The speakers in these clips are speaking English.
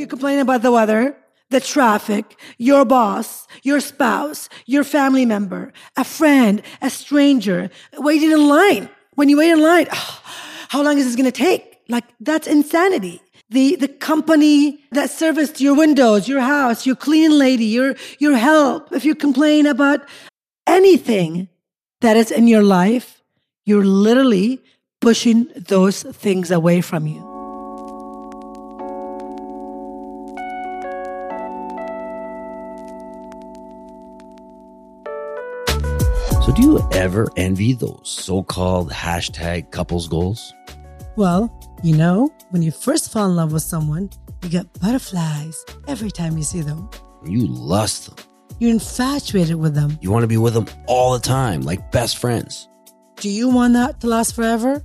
you complain about the weather, the traffic, your boss, your spouse, your family member, a friend, a stranger, waiting in line. When you wait in line, oh, how long is this going to take? Like that's insanity. The, the company that serviced your windows, your house, your cleaning lady, your, your help. If you complain about anything that is in your life, you're literally pushing those things away from you. Ever envy those so called hashtag couples goals? Well, you know, when you first fall in love with someone, you get butterflies every time you see them. You lust them. You're infatuated with them. You want to be with them all the time, like best friends. Do you want that to last forever?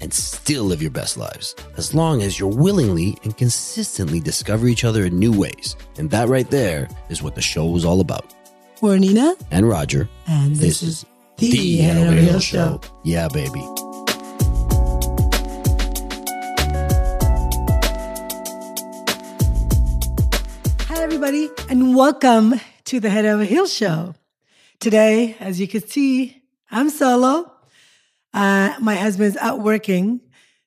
and still live your best lives as long as you're willingly and consistently discover each other in new ways. And that right there is what the show is all about. We're Nina and Roger, and this, this is the, the Head Over Heels show. show. Yeah, baby. Hi, everybody, and welcome to the Head Over Heels show. Today, as you can see, I'm solo. Uh, my husband's out working,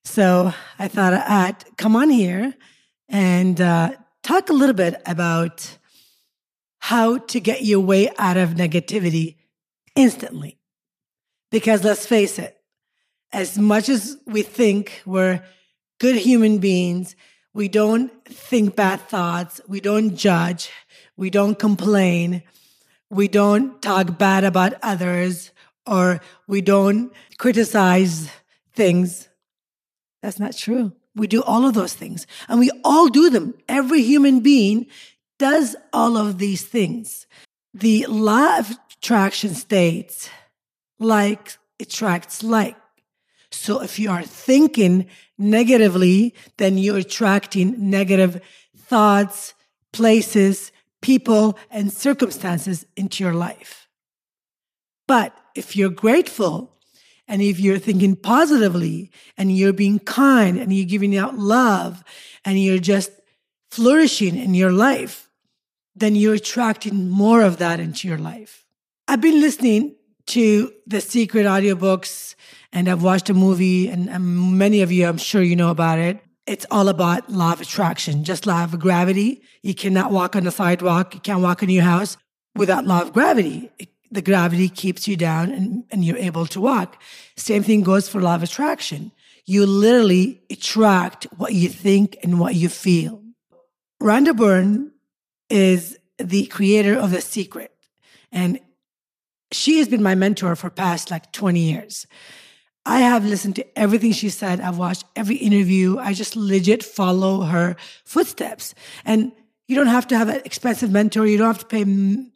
so I thought I'd come on here and uh, talk a little bit about how to get your way out of negativity instantly. Because let's face it, as much as we think we're good human beings, we don't think bad thoughts. We don't judge. We don't complain. We don't talk bad about others or we don't criticize things. That's not true. We do all of those things and we all do them. Every human being does all of these things. The law of attraction states like attracts like. So if you are thinking negatively, then you're attracting negative thoughts, places, people, and circumstances into your life. But if you're grateful and if you're thinking positively and you're being kind and you're giving out love and you're just flourishing in your life, then you're attracting more of that into your life. I've been listening to the secret audiobooks and I've watched a movie, and, and many of you, I'm sure you know about it. It's all about law of attraction, just law of gravity. You cannot walk on the sidewalk. You can't walk in your house without law of gravity. The gravity keeps you down and, and you're able to walk. Same thing goes for law of attraction. You literally attract what you think and what you feel. Rhonda Byrne is the creator of The Secret. And she has been my mentor for past like 20 years. I have listened to everything she said. I've watched every interview. I just legit follow her footsteps. And you don't have to have an expensive mentor. You don't have to pay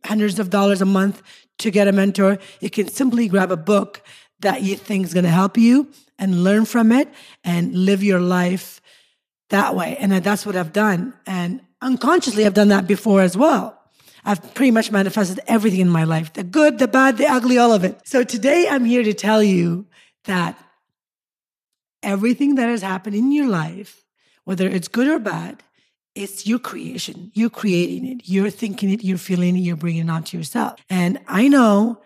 hundreds of dollars a month to get a mentor. You can simply grab a book that you think is going to help you and learn from it and live your life that way. And that's what I've done. And unconsciously, I've done that before as well. I've pretty much manifested everything in my life the good, the bad, the ugly, all of it. So today I'm here to tell you that everything that has happened in your life, whether it's good or bad, it's your creation. You're creating it. You're thinking it. You're feeling it. You're bringing it onto yourself. And I know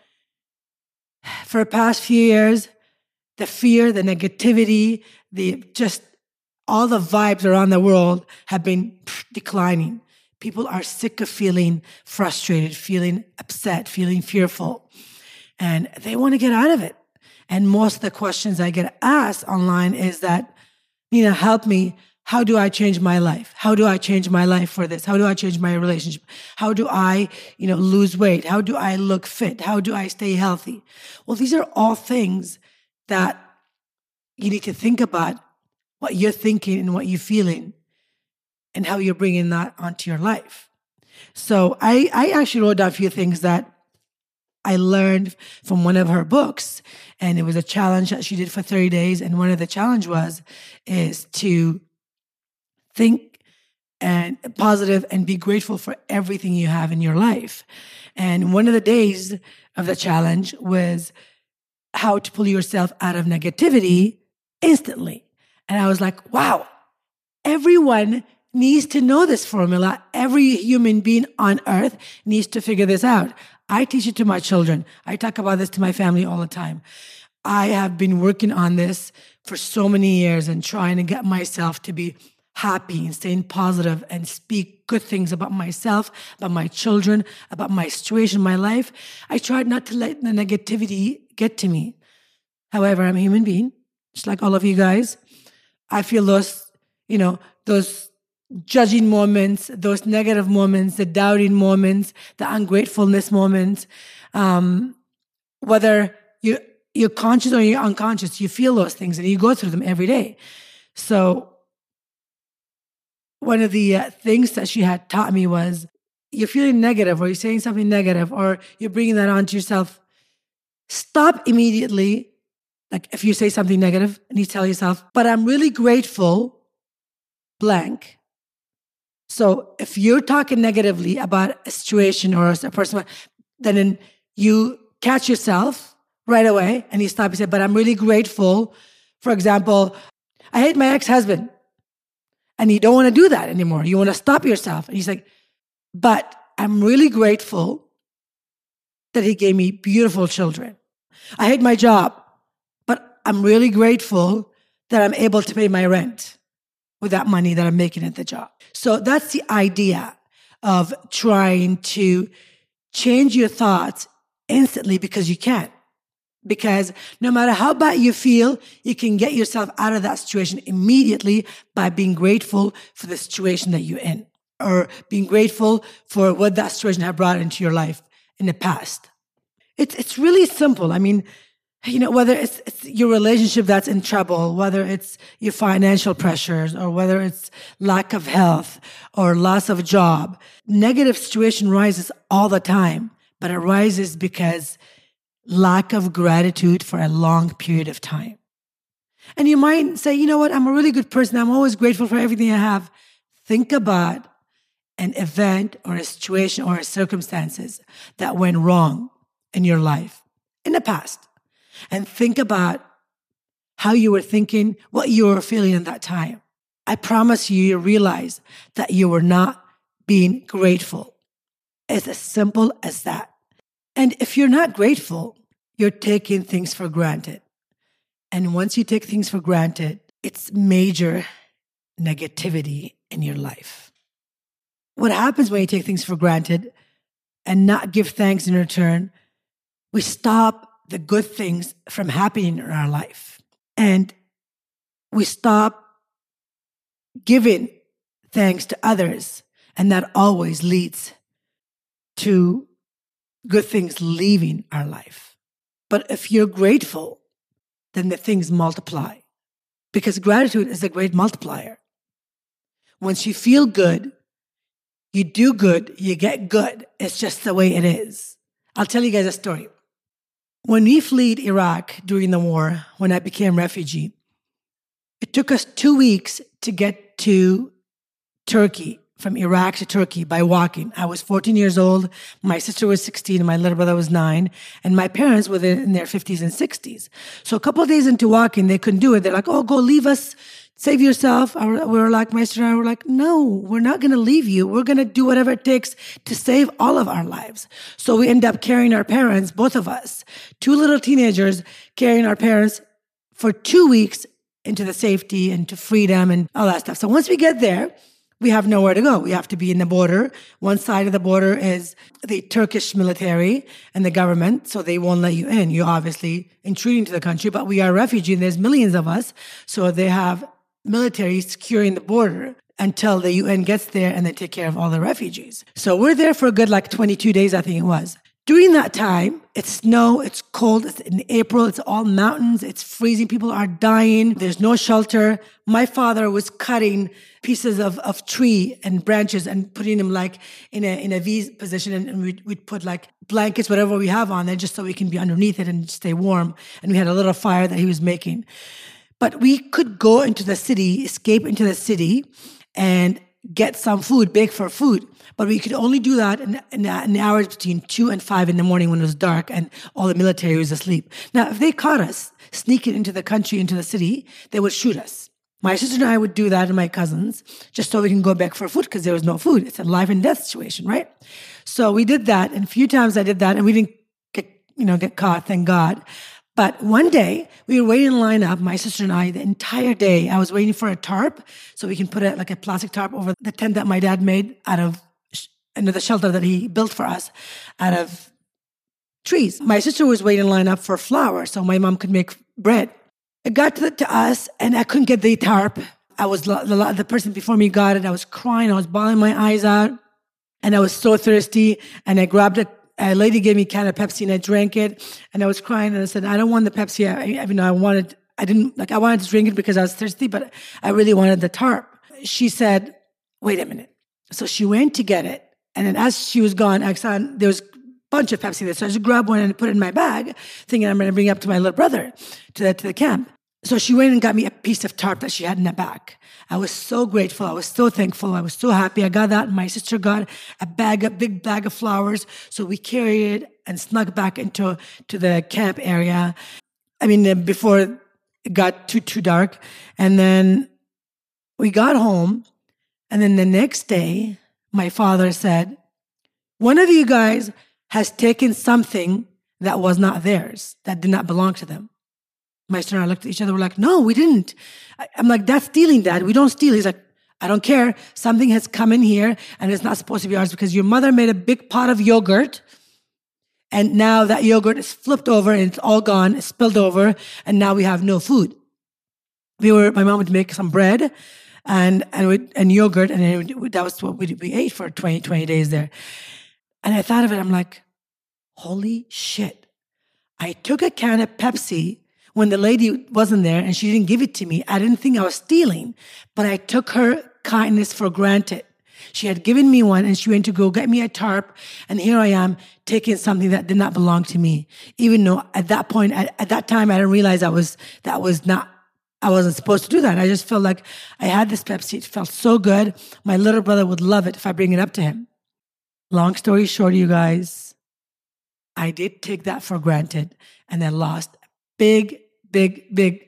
for the past few years, the fear, the negativity, the just all the vibes around the world have been declining. People are sick of feeling frustrated, feeling upset, feeling fearful, and they want to get out of it. And most of the questions I get asked online is that, you know, help me. How do I change my life? How do I change my life for this? How do I change my relationship? How do I, you know, lose weight? How do I look fit? How do I stay healthy? Well, these are all things that you need to think about what you're thinking and what you're feeling and how you're bringing that onto your life. So I, I actually wrote down a few things that I learned from one of her books. And it was a challenge that she did for 30 days. And one of the challenge was is to think and positive and be grateful for everything you have in your life. And one of the days of the challenge was how to pull yourself out of negativity instantly. And I was like, wow, everyone needs to know this formula. Every human being on earth needs to figure this out. I teach it to my children. I talk about this to my family all the time. I have been working on this for so many years and trying to get myself to be happy and staying positive and speak good things about myself, about my children, about my situation, my life. I tried not to let the negativity get to me. However, I'm a human being, just like all of you guys. I feel those, you know, those judging moments, those negative moments, the doubting moments, the ungratefulness moments. Um, whether you you're conscious or you're unconscious, you feel those things and you go through them every day. So one of the uh, things that she had taught me was you're feeling negative or you're saying something negative or you're bringing that onto yourself. Stop immediately. Like if you say something negative and you tell yourself, but I'm really grateful, blank, so if you're talking negatively about a situation or a person, then you catch yourself right away and you stop and say, but I'm really grateful. For example, I hate my ex-husband. And you don't want to do that anymore. You want to stop yourself. And he's like, but I'm really grateful that he gave me beautiful children. I hate my job, but I'm really grateful that I'm able to pay my rent with that money that I'm making at the job. So that's the idea of trying to change your thoughts instantly because you can. Because no matter how bad you feel, you can get yourself out of that situation immediately by being grateful for the situation that you're in or being grateful for what that situation had brought into your life in the past. It's, it's really simple. I mean, you know, whether it's, it's, your relationship that's in trouble, whether it's your financial pressures or whether it's lack of health or loss of job, negative situation rises all the time, but it rises because lack of gratitude for a long period of time. And you might say, you know what? I'm a really good person. I'm always grateful for everything I have. Think about an event or a situation or a circumstances that went wrong in your life in the past and think about how you were thinking, what you were feeling in that time. I promise you, you realize that you were not being grateful. It's as simple as that. And if you're not grateful, you're taking things for granted. And once you take things for granted, it's major negativity in your life. What happens when you take things for granted and not give thanks in return? We stop the good things from happening in our life. And we stop giving thanks to others. And that always leads to good things leaving our life. But if you're grateful, then the things multiply because gratitude is a great multiplier. Once you feel good, you do good, you get good. It's just the way it is. I'll tell you guys a story. When we fled Iraq during the war, when I became refugee, it took us two weeks to get to Turkey, from Iraq to Turkey by walking. I was 14 years old. My sister was 16 my little brother was nine. And my parents were in their 50s and 60s. So a couple of days into walking, they couldn't do it. They're like, oh, go leave us save yourself. We were like, my sister and I were like, no, we're not going to leave you. We're going to do whatever it takes to save all of our lives. So we end up carrying our parents, both of us, two little teenagers carrying our parents for two weeks into the safety and to freedom and all that stuff. So once we get there, we have nowhere to go. We have to be in the border. One side of the border is the Turkish military and the government, so they won't let you in. You're obviously intruding to the country, but we are refugees there's millions of us. So they have military securing the border until the UN gets there and they take care of all the refugees. So we're there for a good like 22 days, I think it was. During that time, it's snow, it's cold, it's in April, it's all mountains, it's freezing, people are dying, there's no shelter. My father was cutting pieces of, of tree and branches and putting them like in a in a V position and, and we'd, we'd put like blankets, whatever we have on there, just so we can be underneath it and stay warm. And we had a little fire that he was making. But we could go into the city, escape into the city, and get some food, bake for food. But we could only do that in, in, uh, in, the hours between two and five in the morning when it was dark and all the military was asleep. Now, if they caught us sneaking into the country, into the city, they would shoot us. My sister and I would do that and my cousins just so we can go back for food because there was no food. It's a life and death situation, right? So we did that. And a few times I did that and we didn't get, you know, get caught, thank God. But one day we were waiting in line up, my sister and I, the entire day. I was waiting for a tarp so we can put it like a plastic tarp over the tent that my dad made out of into the shelter that he built for us out of trees. My sister was waiting in line up for flour so my mom could make bread. It got to, the, to us and I couldn't get the tarp. I was the, the person before me got it. I was crying. I was bawling my eyes out and I was so thirsty and I grabbed a a lady gave me a can of Pepsi and I drank it and I was crying and I said, I don't want the Pepsi. I, I know I wanted, I didn't like, I wanted to drink it because I was thirsty, but I really wanted the tarp. She said, wait a minute. So she went to get it. And then as she was gone, I saw there was a bunch of Pepsi there. So I just grabbed one and put it in my bag, thinking I'm going to bring it up to my little brother to the, to the camp. So she went and got me a piece of tarp that she had in the back. I was so grateful. I was so thankful. I was so happy. I got that. My sister got a bag, a big bag of flowers. So we carried it and snuck back into to the camp area. I mean, uh, before it got too too dark, and then we got home. And then the next day, my father said, "One of you guys has taken something that was not theirs, that did not belong to them." My sister and I looked at each other. We're like, no, we didn't. I'm like, that's stealing, Dad. We don't steal. He's like, I don't care. Something has come in here and it's not supposed to be ours because your mother made a big pot of yogurt. And now that yogurt is flipped over and it's all gone, it's spilled over, and now we have no food. We were, my mom would make some bread and, and, and yogurt, and that was what we, we ate for 20, 20 days there. And I thought of it, I'm like, holy shit. I took a can of Pepsi when the lady wasn't there and she didn't give it to me, I didn't think I was stealing, but I took her kindness for granted. She had given me one and she went to go get me a tarp. And here I am taking something that did not belong to me. Even though at that point, at, at that time, I didn't realize I was, that was not, I wasn't supposed to do that. I just felt like I had this Pepsi. It felt so good. My little brother would love it if I bring it up to him. Long story short, you guys, I did take that for granted and I lost big, big, big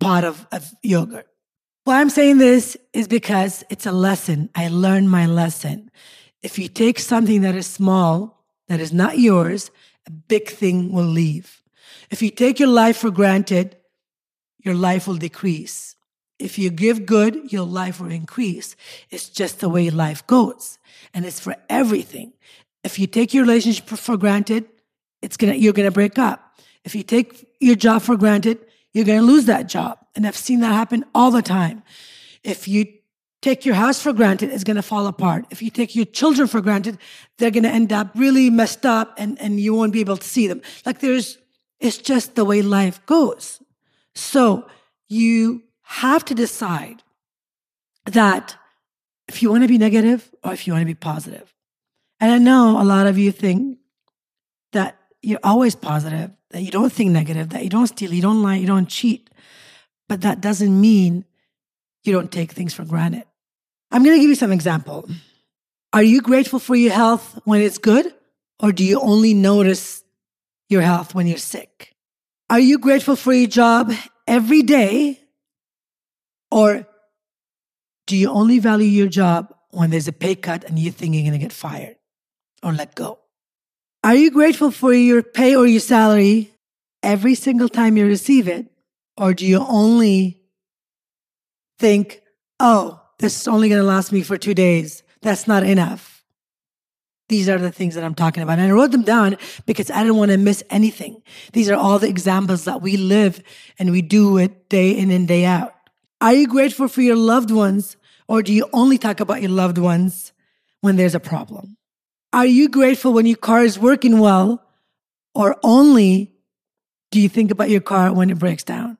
pot of, of yogurt. Why I'm saying this is because it's a lesson. I learned my lesson. If you take something that is small, that is not yours, a big thing will leave. If you take your life for granted, your life will decrease. If you give good, your life will increase. It's just the way life goes. And it's for everything. If you take your relationship for granted, it's gonna, you're gonna break up. If you take your job for granted, you're going to lose that job. And I've seen that happen all the time. If you take your house for granted, it's going to fall apart. If you take your children for granted, they're going to end up really messed up and, and you won't be able to see them. Like there's, it's just the way life goes. So you have to decide that if you want to be negative or if you want to be positive. And I know a lot of you think you're always positive, that you don't think negative, that you don't steal, you don't lie, you don't cheat. But that doesn't mean you don't take things for granted. I'm going to give you some example. Are you grateful for your health when it's good or do you only notice your health when you're sick? Are you grateful for your job every day or do you only value your job when there's a pay cut and you think you're going to get fired or let go? Are you grateful for your pay or your salary every single time you receive it? Or do you only think, oh, this is only going to last me for two days? That's not enough. These are the things that I'm talking about. And I wrote them down because I didn't want to miss anything. These are all the examples that we live and we do it day in and day out. Are you grateful for your loved ones or do you only talk about your loved ones when there's a problem? Are you grateful when your car is working well, or only do you think about your car when it breaks down?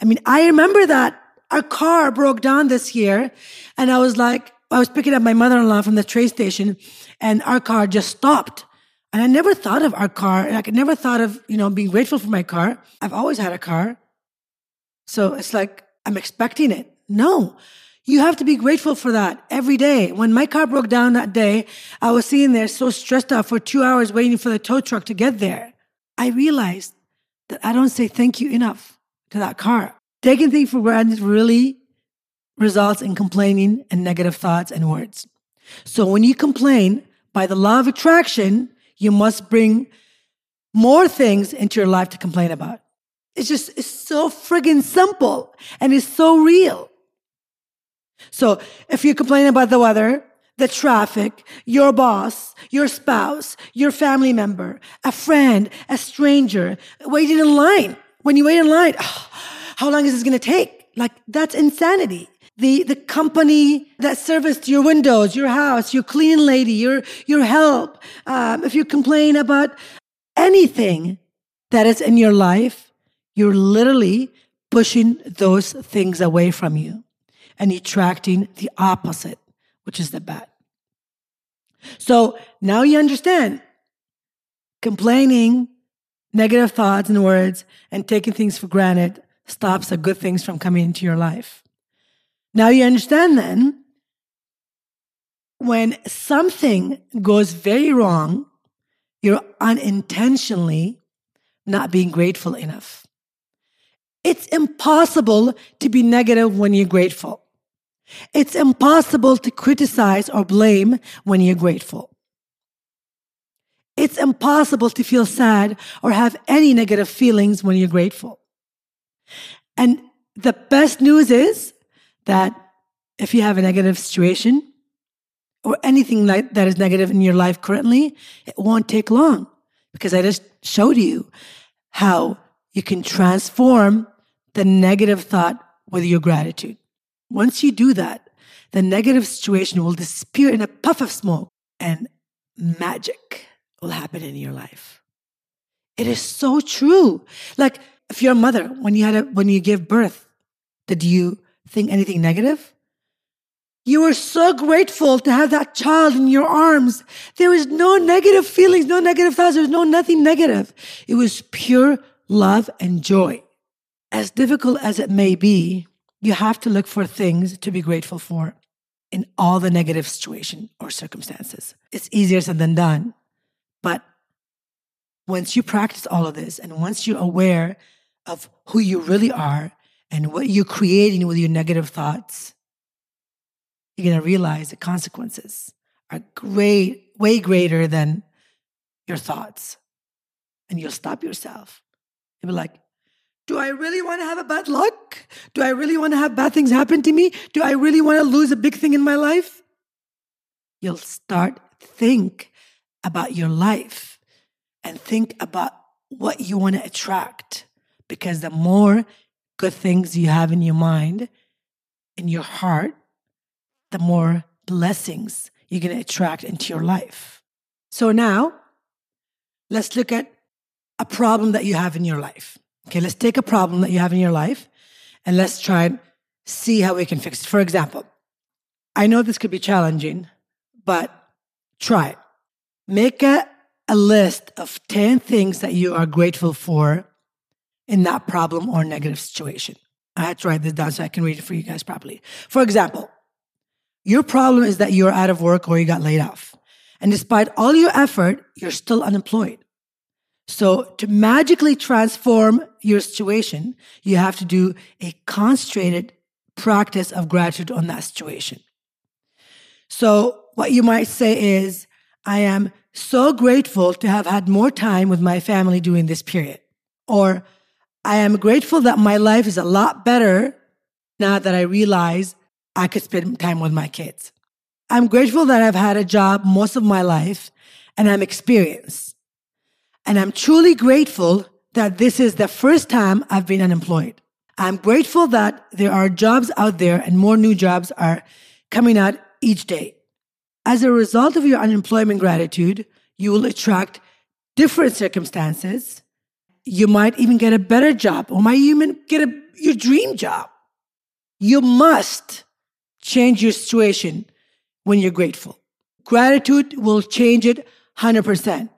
I mean, I remember that our car broke down this year, and I was like, I was picking up my mother in law from the train station, and our car just stopped. And I never thought of our car. Like, I never thought of, you know, being grateful for my car. I've always had a car. So it's like, I'm expecting it. No, you have to be grateful for that every day. When my car broke down that day, I was sitting there so stressed out for two hours waiting for the tow truck to get there. I realized that I don't say thank you enough to that car. Taking things for granted really results in complaining and negative thoughts and words. So when you complain, by the law of attraction, you must bring more things into your life to complain about. It's just, it's so friggin' simple and it's so real. So if you complain about the weather, the traffic, your boss, your spouse, your family member, a friend, a stranger, waiting in line. When you wait in line, oh, how long is this going to take? Like that's insanity. The, the company that serviced your windows, your house, your cleaning lady, your, your help. Um, if you complain about anything that is in your life, you're literally pushing those things away from you and attracting the opposite, which is the bad. So now you understand complaining, negative thoughts and words, and taking things for granted stops the good things from coming into your life. Now you understand then when something goes very wrong, you're unintentionally not being grateful enough. It's impossible to be negative when you're grateful. It's impossible to criticize or blame when you're grateful. It's impossible to feel sad or have any negative feelings when you're grateful. And the best news is that if you have a negative situation or anything that is negative in your life currently, it won't take long because I just showed you how you can transform the negative thought with your gratitude. Once you do that, the negative situation will disappear in a puff of smoke and magic will happen in your life. It is so true. Like if you're a mother, when you had a, when you give birth, did you think anything negative? You were so grateful to have that child in your arms. There was no negative feelings, no negative thoughts. There was no nothing negative. It was pure love and joy. As difficult as it may be, you have to look for things to be grateful for in all the negative situation or circumstances. It's easier said than done. But once you practice all of this and once you're aware of who you really are and what you're creating with your negative thoughts, you're going to realize the consequences are great, way greater than your thoughts. And you'll stop yourself. You'll be like, do I really want to have a bad luck? Do I really want to have bad things happen to me? Do I really want to lose a big thing in my life? You'll start think about your life and think about what you want to attract because the more good things you have in your mind, in your heart, the more blessings you're going to attract into your life. So now, let's look at a problem that you have in your life. Okay, let's take a problem that you have in your life and let's try and see how we can fix it. For example, I know this could be challenging, but try it. Make a, a list of 10 things that you are grateful for in that problem or negative situation. I had to write this down so I can read it for you guys properly. For example, your problem is that you're out of work or you got laid off. And despite all your effort, you're still unemployed. So to magically transform your situation, you have to do a concentrated practice of gratitude on that situation. So what you might say is, I am so grateful to have had more time with my family during this period. Or I am grateful that my life is a lot better now that I realize I could spend time with my kids. I'm grateful that I've had a job most of my life and I'm experienced. And I'm truly grateful that this is the first time I've been unemployed. I'm grateful that there are jobs out there and more new jobs are coming out each day. As a result of your unemployment gratitude, you will attract different circumstances. You might even get a better job or might even get a, your dream job. You must change your situation when you're grateful. Gratitude will change it 100%.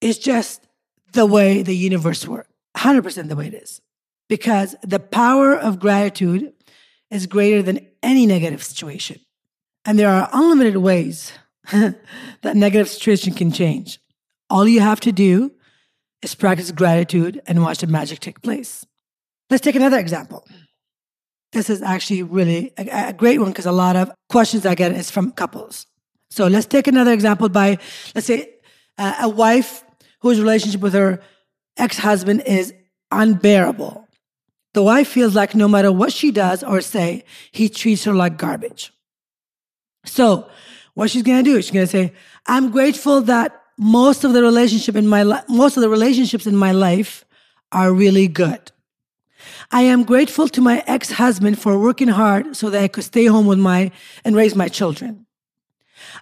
It's just the way the universe works, 100% the way it is. Because the power of gratitude is greater than any negative situation. And there are unlimited ways that negative situation can change. All you have to do is practice gratitude and watch the magic take place. Let's take another example. This is actually really a, a great one because a lot of questions I get is from couples. So let's take another example by, let's say, uh, a wife whose relationship with her ex husband is unbearable. The wife feels like no matter what she does or say, he treats her like garbage. So, what she's gonna do is she's gonna say, "I'm grateful that most of the relationship in my li- most of the relationships in my life are really good. I am grateful to my ex-husband for working hard so that I could stay home with my and raise my children.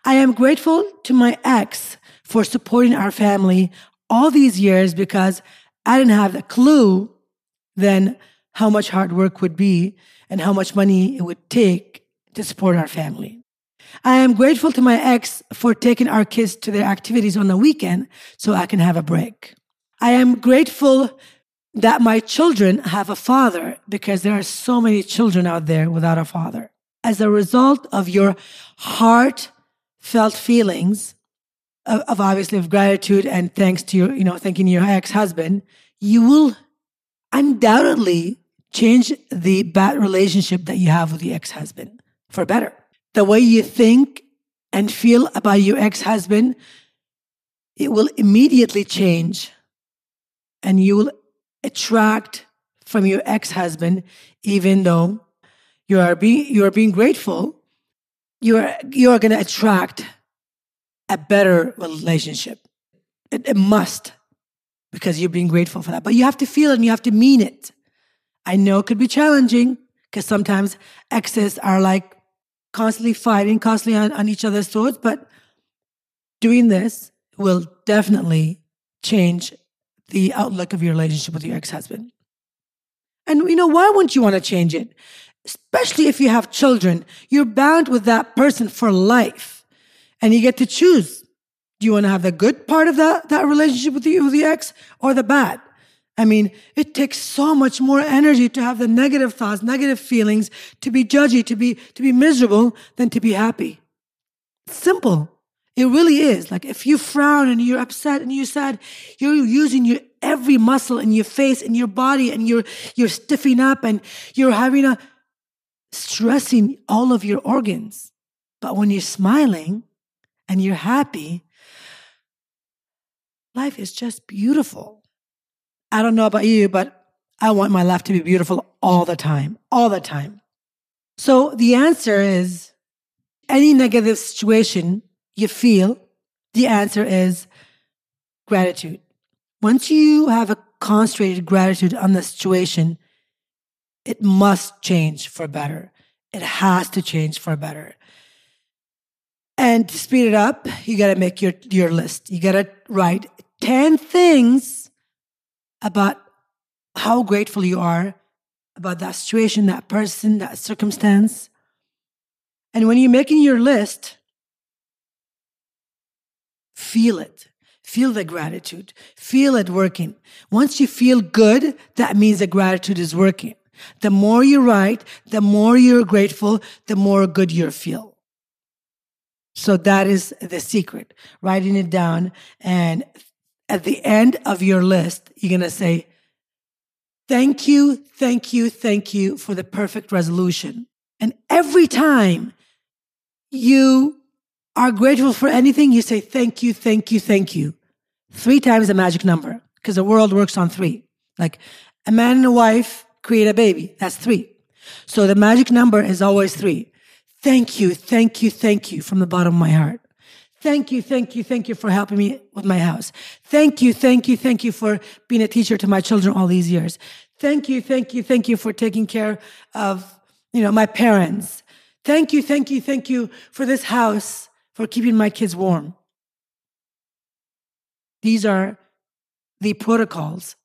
I am grateful to my ex for supporting our family all these years because I didn't have a clue then how much hard work would be and how much money it would take to support our family. I am grateful to my ex for taking our kids to their activities on the weekend so I can have a break. I am grateful that my children have a father because there are so many children out there without a father. As a result of your heartfelt feelings of, of obviously of gratitude and thanks to your, you know, thanking your ex-husband, you will undoubtedly change the bad relationship that you have with the ex-husband for better. The way you think and feel about your ex husband, it will immediately change and you will attract from your ex husband, even though you are being, you are being grateful, you are, you are going to attract a better relationship. It, it must because you're being grateful for that. But you have to feel it and you have to mean it. I know it could be challenging because sometimes exes are like constantly fighting, constantly on, on each other's throats. But doing this will definitely change the outlook of your relationship with your ex husband. And you know, why wouldn't you want to change it? Especially if you have children, you're bound with that person for life and you get to choose. Do you want to have the good part of that, that relationship with the, with the ex or the bad? I mean, it takes so much more energy to have the negative thoughts, negative feelings, to be judgy, to be, to be miserable than to be happy. Simple. It really is. Like if you frown and you're upset and you're sad, you're using your every muscle in your face and your body and you're, you're stiffing up and you're having a stressing all of your organs. But when you're smiling and you're happy, life is just beautiful. I don't know about you, but I want my life to be beautiful all the time, all the time. So the answer is any negative situation you feel, the answer is gratitude. Once you have a concentrated gratitude on the situation, it must change for better. It has to change for better. And to speed it up, you got to make your, your list. You got to write 10 things about how grateful you are about that situation, that person, that circumstance. And when you're making your list, feel it. Feel the gratitude. Feel it working. Once you feel good, that means the gratitude is working. The more you write, the more you're grateful, the more good you feel. So that is the secret, writing it down and at the end of your list, you're going to say, Thank you, thank you, thank you for the perfect resolution. And every time you are grateful for anything, you say, Thank you, thank you, thank you. Three times the magic number, because the world works on three. Like a man and a wife create a baby, that's three. So the magic number is always three. Thank you, thank you, thank you from the bottom of my heart. Thank you, thank you, thank you for helping me with my house. Thank you, thank you, thank you for being a teacher to my children all these years. Thank you, thank you, thank you for taking care of, you know, my parents. Thank you, thank you, thank you for this house for keeping my kids warm. These are the protocols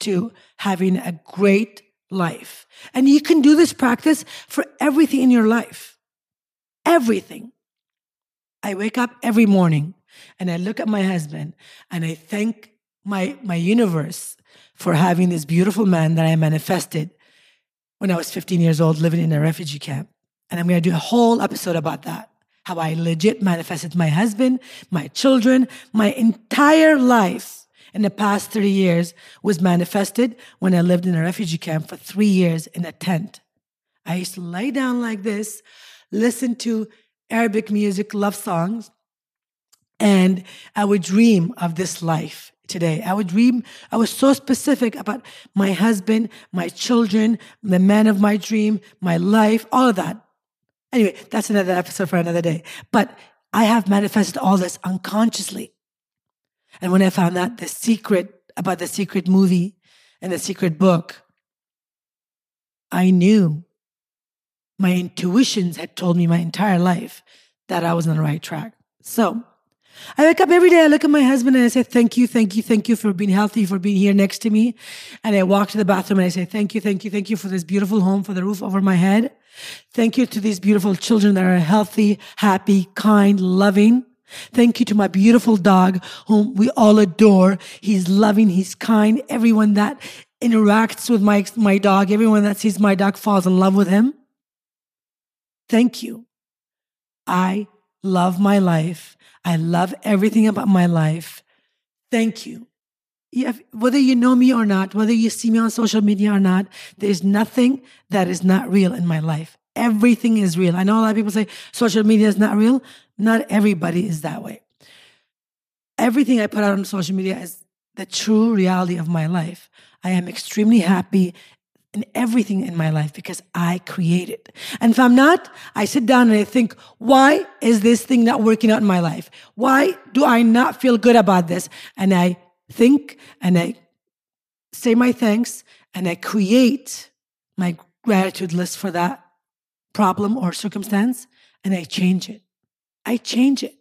to having a great life. And you can do this practice for everything in your life. Everything. I wake up every morning and I look at my husband and I thank my, my universe for having this beautiful man that I manifested when I was 15 years old living in a refugee camp. And I'm going to do a whole episode about that. How I legit manifested my husband, my children, my entire life in the past 30 years was manifested when I lived in a refugee camp for three years in a tent. I used to lay down like this, listen to Arabic music, love songs, and I would dream of this life today. I would dream, I was so specific about my husband, my children, the man of my dream, my life, all of that. Anyway, that's another episode for another day. But I have manifested all this unconsciously. And when I found out the secret about the secret movie and the secret book, I knew my intuitions had told me my entire life that I was on the right track. So I wake up every day, I look at my husband and I say, Thank you, thank you, thank you for being healthy, for being here next to me. And I walk to the bathroom and I say, Thank you, thank you, thank you for this beautiful home, for the roof over my head. Thank you to these beautiful children that are healthy, happy, kind, loving. Thank you to my beautiful dog, whom we all adore. He's loving, he's kind. Everyone that interacts with my, my dog, everyone that sees my dog falls in love with him. Thank you. I love my life. I love everything about my life. Thank you. whether you know me or not, whether you see me on social media or not, there's nothing that is not real in my life. Everything is real. I know a lot of people say social media is not real. Not everybody is that way. Everything I put out on social media is the true reality of my life. I am extremely happy in everything in my life because I create it. And if I'm not, I sit down and I think, why is this thing not working out in my life? Why do I not feel good about this? And I think and I say my thanks and I create my gratitude list for that problem or circumstance and I change it. I change it.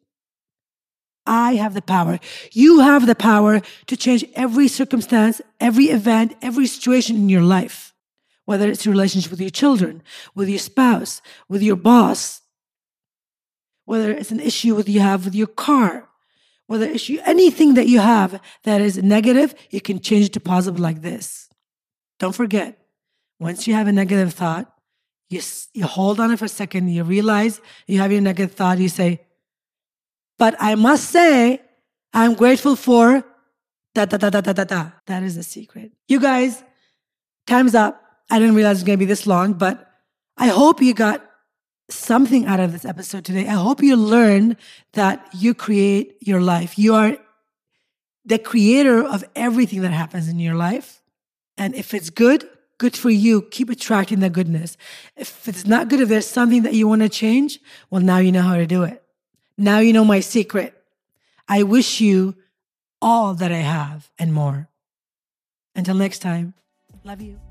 I have the power. You have the power to change every circumstance, every event, every situation in your life whether it's your relationship with your children, with your spouse, with your boss, whether it's an issue with you have with your car, whether issue anything that you have that is negative, you can change it to positive like this. Don't forget, once you have a negative thought, you, you hold on it for a second, you realize you have your negative thought, you say, but I must say, I'm grateful for da da da da da da da. That is the secret. You guys, time's up. I didn't realize it was going to be this long, but I hope you got something out of this episode today. I hope you learned that you create your life. You are the creator of everything that happens in your life. And if it's good, good for you. Keep attracting the goodness. If it's not good, if there's something that you want to change, well, now you know how to do it. Now you know my secret. I wish you all that I have and more. Until next time, love you.